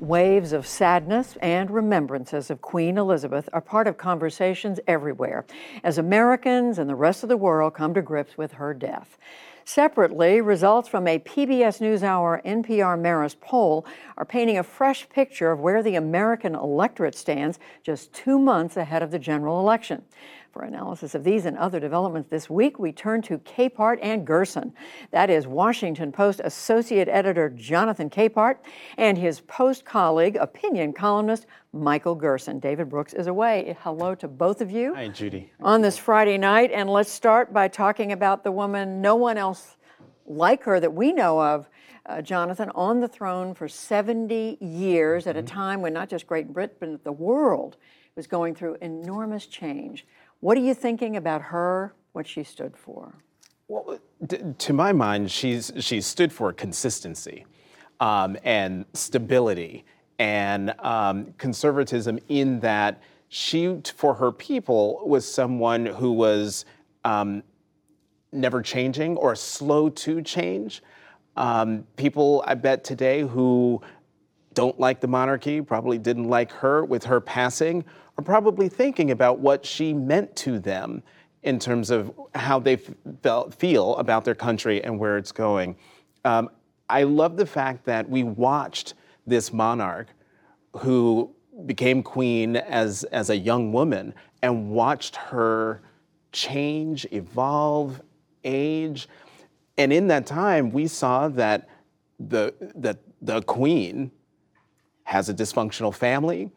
Waves of sadness and remembrances of Queen Elizabeth are part of conversations everywhere as Americans and the rest of the world come to grips with her death. Separately, results from a PBS NewsHour NPR Marist poll are painting a fresh picture of where the American electorate stands just two months ahead of the general election. For analysis of these and other developments this week, we turn to Capehart and Gerson. That is Washington Post Associate Editor Jonathan Capehart and his Post colleague, opinion columnist Michael Gerson. David Brooks is away. Hello to both of you. Hi, Judy. On this Friday night, and let's start by talking about the woman no one else like her that we know of. Uh, Jonathan, on the throne for 70 years at a mm-hmm. time when not just Great Britain, but the world was going through enormous change. What are you thinking about her, what she stood for? Well, to my mind, she's, she's stood for consistency um, and stability and um, conservatism in that she, for her people, was someone who was um, never changing or slow to change. Um, people, I bet today, who don't like the monarchy, probably didn't like her with her passing, are probably thinking about what she meant to them in terms of how they felt, feel about their country and where it's going. Um, I love the fact that we watched this monarch who became queen as, as a young woman and watched her change, evolve, age. And in that time, we saw that the, that the queen has a dysfunctional family.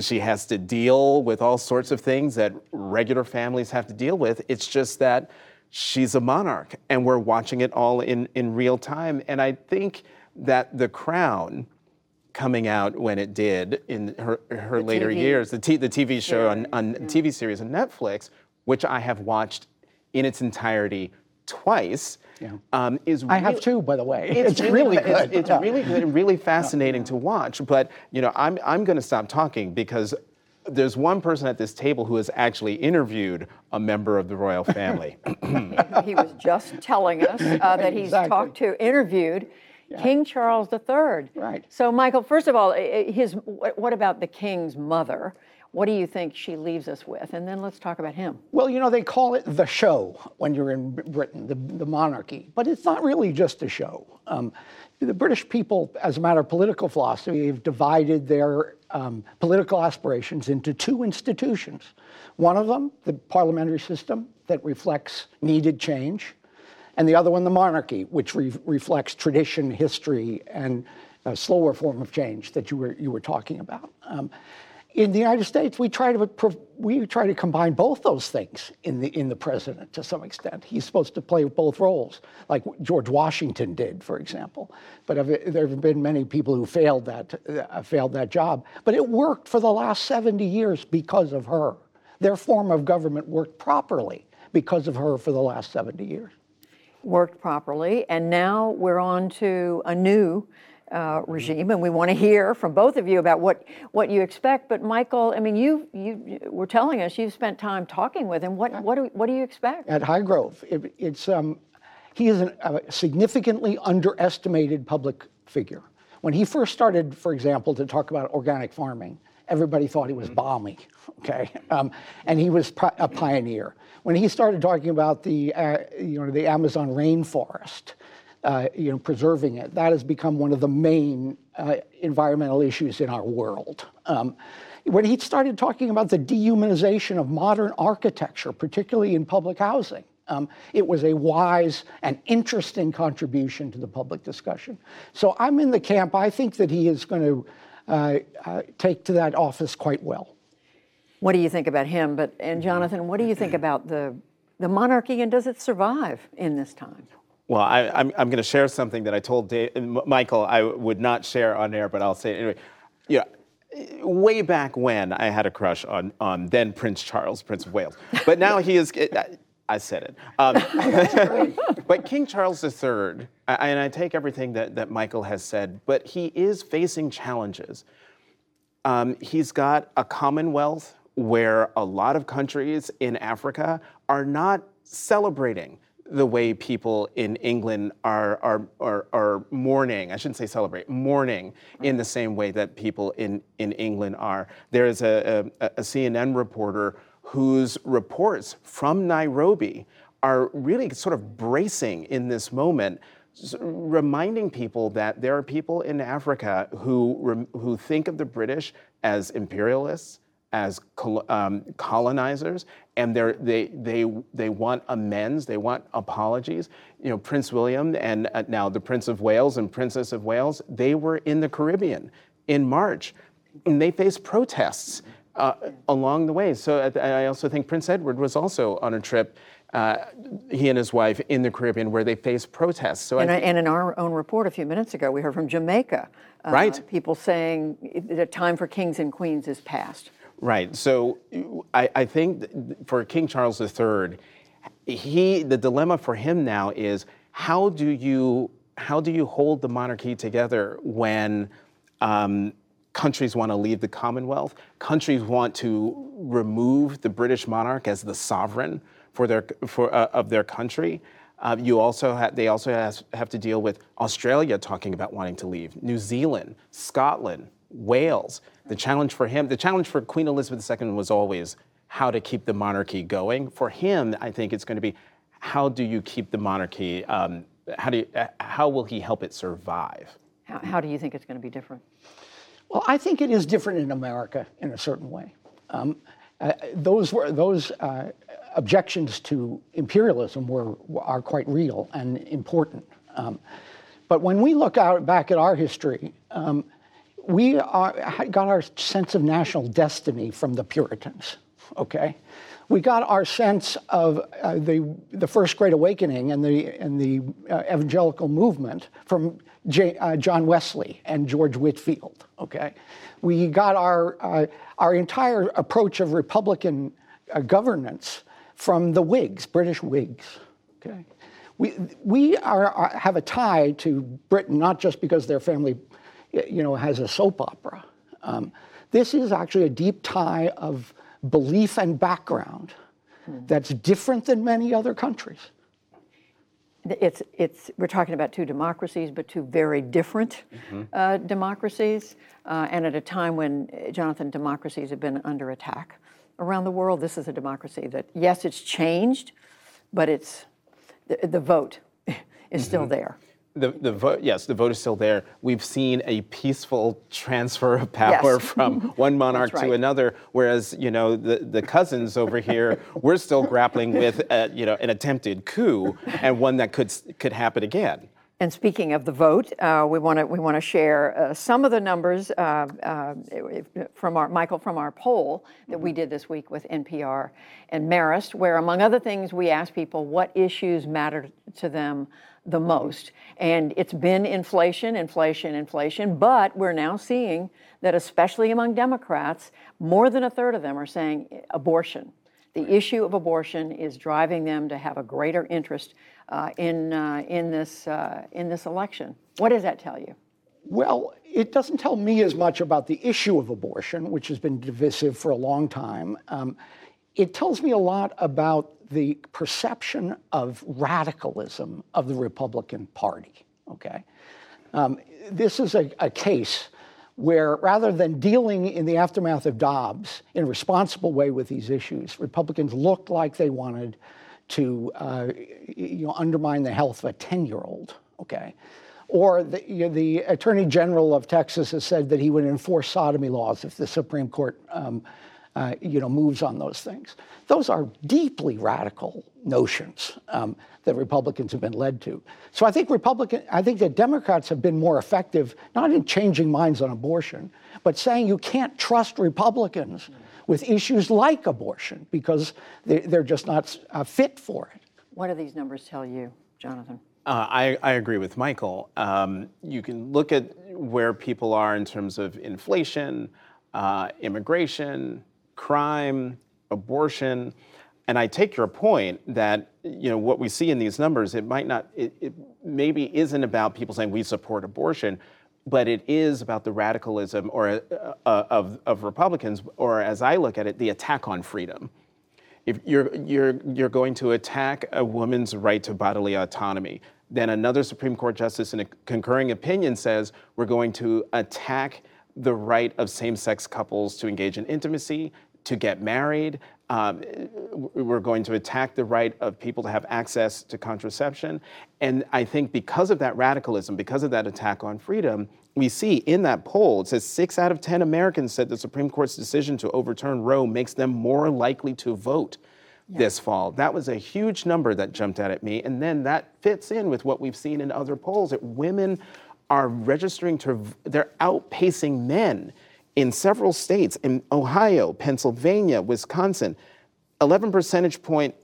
She has to deal with all sorts of things that regular families have to deal with. It's just that she's a monarch and we're watching it all in, in real time. And I think that The Crown coming out when it did in her, her the later TV. years, the, t- the TV show on, on yeah. TV series on Netflix, which I have watched in its entirety twice. Yeah. Um, is I have two, by the way. It's, it's really, really, good. It's, it's yeah. really good and really fascinating yeah. to watch. But you know, I'm I'm going to stop talking because there's one person at this table who has actually interviewed a member of the royal family. he was just telling us uh, that he's exactly. talked to, interviewed yeah. King Charles III. Right. So, Michael, first of all, his what about the king's mother? What do you think she leaves us with? And then let's talk about him. Well, you know, they call it the show when you're in Britain, the, the monarchy, but it's not really just a show. Um, the British people, as a matter of political philosophy, have divided their um, political aspirations into two institutions. One of them, the parliamentary system, that reflects needed change, and the other one, the monarchy, which re- reflects tradition, history, and a slower form of change that you were, you were talking about. Um, in the United States, we try to we try to combine both those things in the in the president to some extent. He's supposed to play both roles, like George Washington did, for example. But there have been many people who failed that uh, failed that job. But it worked for the last 70 years because of her. Their form of government worked properly because of her for the last 70 years. Worked properly, and now we're on to a new uh, regime, and we want to hear from both of you about what, what you expect. But Michael, I mean, you you were telling us you've spent time talking with him. What what do what do you expect at Highgrove? It, it's um, he is an, a significantly underestimated public figure. When he first started, for example, to talk about organic farming, everybody thought he was mm-hmm. balmy, okay, um, and he was a pioneer. When he started talking about the uh, you know the Amazon rainforest uh, you know, preserving it. That has become one of the main uh, environmental issues in our world. Um, when he started talking about the dehumanization of modern architecture, particularly in public housing, um, it was a wise and interesting contribution to the public discussion. So I'm in the camp. I think that he is going to uh, uh, take to that office quite well. What do you think about him? But and Jonathan, what do you think about the the monarchy and does it survive in this time? Well, I, am I'm, I'm going to share something that I told Dave, Michael I would not share on air, but I'll say it anyway. Yeah, way back when I had a crush on, on then Prince Charles, Prince of Wales. But now he is, I said it. Um, but King Charles III, and I take everything that, that Michael has said, but he is facing challenges. Um, he's got a commonwealth where a lot of countries in Africa are not celebrating the way people in England are, are, are, are mourning, I shouldn't say celebrate, mourning in the same way that people in, in England are. There is a, a, a CNN reporter whose reports from Nairobi are really sort of bracing in this moment, reminding people that there are people in Africa who, who think of the British as imperialists, as col- um, colonizers, and they're, they, they, they want amends, they want apologies. You know, Prince William and uh, now the Prince of Wales and Princess of Wales, they were in the Caribbean in March, and they faced protests uh, along the way. So uh, I also think Prince Edward was also on a trip, uh, he and his wife, in the Caribbean where they faced protests. So I And, and in our own report a few minutes ago, we heard from Jamaica. uh, Right. People saying the time for kings and queens is past. Right. So I, I think for King Charles III, he the dilemma for him now is how do you how do you hold the monarchy together when um, countries want to leave the Commonwealth, countries want to remove the British monarch as the sovereign for their for uh, of their country. Uh, you also have, they also has, have to deal with Australia talking about wanting to leave, New Zealand, Scotland, Wales. The challenge for him, the challenge for Queen Elizabeth II was always how to keep the monarchy going. For him, I think it's going to be how do you keep the monarchy? Um, how do you, uh, how will he help it survive? How, how do you think it's going to be different? Well, I think it is different in America in a certain way. Um, uh, those were those uh, objections to imperialism were are quite real and important. Um, but when we look out back at our history, um, we are, got our sense of national destiny from the Puritans. Okay, we got our sense of uh, the the First Great Awakening and the and the uh, evangelical movement from J, uh, John Wesley and George Whitefield. Okay, we got our uh, our entire approach of Republican uh, governance from the Whigs, British Whigs. Okay, we we are, are have a tie to Britain not just because their family, you know, has a soap opera. Um, this is actually a deep tie of belief and background that's different than many other countries. It's, it's, we're talking about two democracies, but two very different uh, democracies. Uh, and at a time when, uh, Jonathan, democracies have been under attack around the world, this is a democracy that, yes, it's changed, but it's, the, the vote is still there. The, the vote, yes, the vote is still there. We've seen a peaceful transfer of power Yes. from one monarch to right. another, whereas you know the, the cousins over here, we're still grappling with uh, you know an attempted coup and one that could could happen again. And speaking of the vote, uh, we want to we want to share uh, some of the numbers uh, uh, from our Michael from our poll that we did this week with NPR and Marist, where among other things we asked people what issues matter to them the most, and it's been inflation, inflation, inflation. But we're now seeing that, especially among Democrats, more than a third of them are saying abortion. The issue of abortion is driving them to have a greater interest uh, in, uh, in, this, uh, in this election. What does that tell you? Well, it doesn't tell me as much about the issue of abortion, which has been divisive for a long time. Um, it tells me a lot about the perception of radicalism of the Republican Party. Okay, um, this is a, a case where rather than dealing in the aftermath of Dobbs in a responsible way with these issues, Republicans looked like they wanted to uh, you know, undermine the health of a 10 year old. Okay. Or the, you know, the Attorney General of Texas has said that he would enforce sodomy laws if the Supreme Court um, uh, you know, moves on those things. Those are deeply radical notions um, that Republicans have been led to. So I think Republican, I think that Democrats have been more effective, not in changing minds on abortion, but saying you can't trust Republicans with issues like abortion because they, they're just not uh, fit for it. What do these numbers tell you, Jonathan? Uh, I, I agree with Michael. Um, you can look at where people are in terms of inflation, uh, immigration, crime, abortion, and I take your point that you know what we see in these numbers. It might not. It, it maybe isn't about people saying we support abortion, but it is about the radicalism or uh, uh, of of Republicans, or as I look at it, the attack on freedom If you're, you're, you're going to attack a woman's right to bodily autonomy, then another Supreme Court justice in a concurring opinion says we're going to attack the right of same sex couples to engage in intimacy, to get married. Um, we're going to attack the right of people to have access to contraception. And I think because of that radicalism, because of that attack on freedom, we see in that poll, it says six out of 10 Americans said the Supreme Court's decision to overturn Roe makes them more likely to vote this fall. That was a huge number that jumped out at me. And then that fits in with what we've seen in other polls that women are registering to, they're outpacing men in several states, in Ohio, Pennsylvania, Wisconsin. 11 percentage point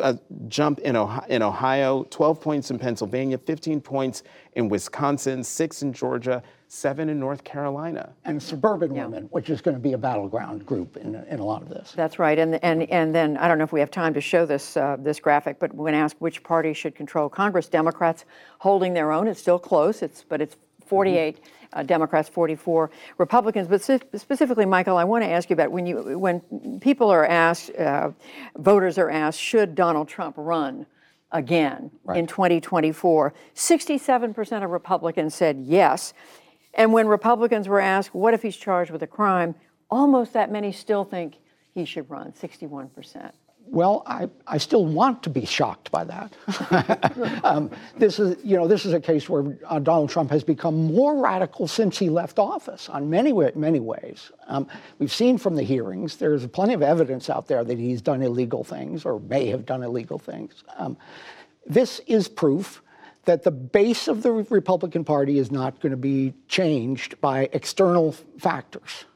uh, jump in Ohio, in Ohio, 12 points in Pennsylvania, 15 points in Wisconsin, six in Georgia, seven in North Carolina. And suburban women, which is going to be a battleground group in, in a lot of this. That's right, and, and, and then, I don't know if we have time to show this, uh, this graphic, but when asked which party should control Congress, Democrats holding their own, it's still close, it's, but it's 48 uh, Democrats, 44 Republicans. But spe- specifically, Michael, I want to ask you about when you, when people are asked, uh, voters are asked, should Donald Trump run again in 2024? 67% of Republicans said yes. And when Republicans were asked, what if he's charged with a crime? Almost that many still think he should run, 61%. Well, I, I still want to be shocked by that. um, this is, you know, this is a case where uh, Donald Trump has become more radical since he left office on many, many ways. Um, we've seen from the hearings, there's plenty of evidence out there that he's done illegal things or may have done illegal things. Um, this is proof that the base of the Republican Party is not going to be changed by external factors.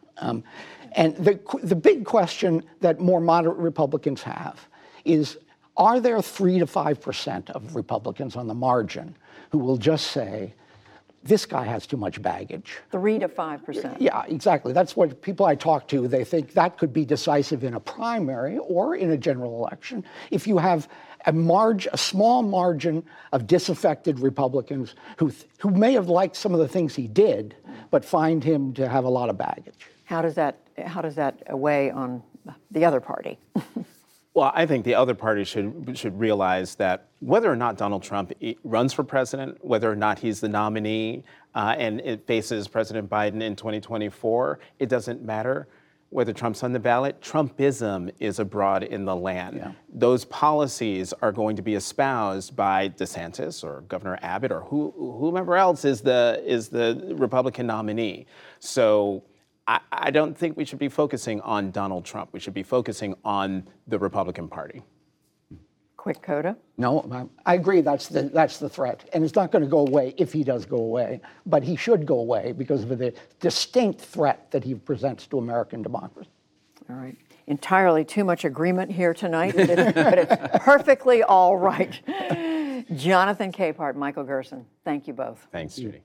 And the, the big question that more moderate Republicans have is are there three to five percent of Republicans on the margin who will just say, this guy has too much baggage? Three to 5%. Yeah, exactly. That's what people I talk to, they think that could be decisive in a primary or in a general election. If you have a margin, a small margin of disaffected Republicans who, th- who may have liked some of the things he did, but find him to have a lot of baggage. How does that, how does that weigh on the other party? Well, I think the other party should should realize that whether or not Donald Trump runs for president, whether or not he's the nominee, uh, and it faces President Biden in 2024, it doesn't matter. Whether Trump's on the ballot, Trumpism is abroad in the land. Those policies are going to be espoused by DeSantis or Governor Abbott or who, whomever else is the is the Republican nominee. So I, I don't think we should be focusing on Donald Trump. We should be focusing on the Republican Party. Quick coda. No, I I agree. That's the that's the threat, and it's not going to go away if he does go away. But he should go away because of the distinct threat that he presents to American democracy. All right. Entirely too much agreement here tonight, but it's, but it's perfectly all right. Jonathan Capehart, Michael Gerson, thank you both. Thanks, Judy.